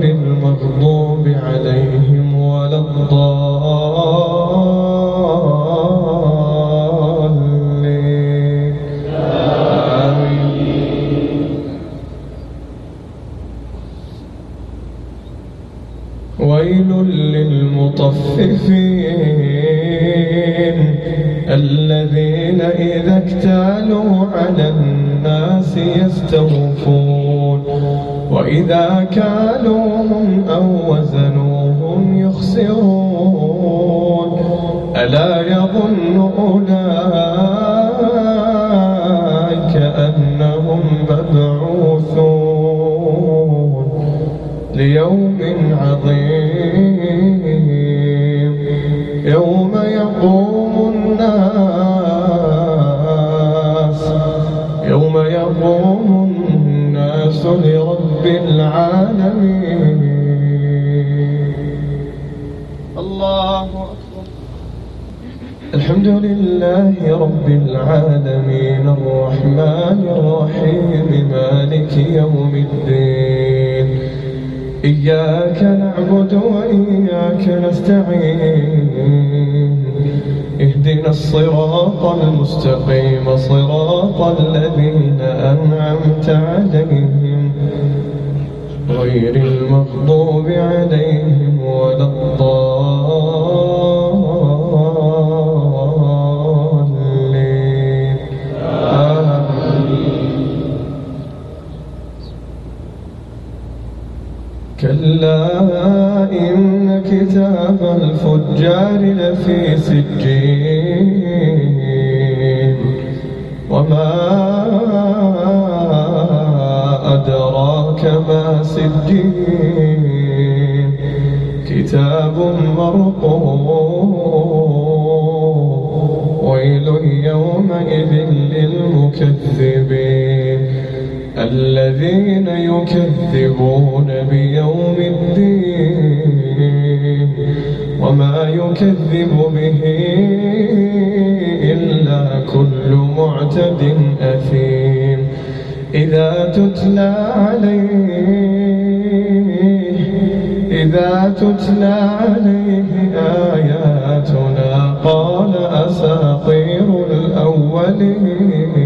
غير المغضوب عليهم ولا الضالين. ويل للمطففين الذين إذا اكتالوا على الناس يستوفون. وإذا كالوهم أو وزنوهم يخسرون. ألا يظن أولئك أنهم مبعوثون. ليوم عظيم يوم يقوم يقوم الناس لرب العالمين. الله أكبر. الحمد لله رب العالمين الرحمن الرحيم مالك يوم الدين. إياك نعبد وإياك نستعين. اهدنا الصراط المستقيم صراط الذين أنعمت عليهم. غير المغضوب عليهم ولا الضالين. كلا إن كتاب الفجار لفي سجين. وما أدراك ما سجين. كتاب مرقوم. ويل يومئذ للمكذبين. الذين يكذبون بيوم الدين. وما يكذب به معتد أثيم. إذا تتلى عليه إذا تتلى عليه آياتنا قال أساطير الأولين.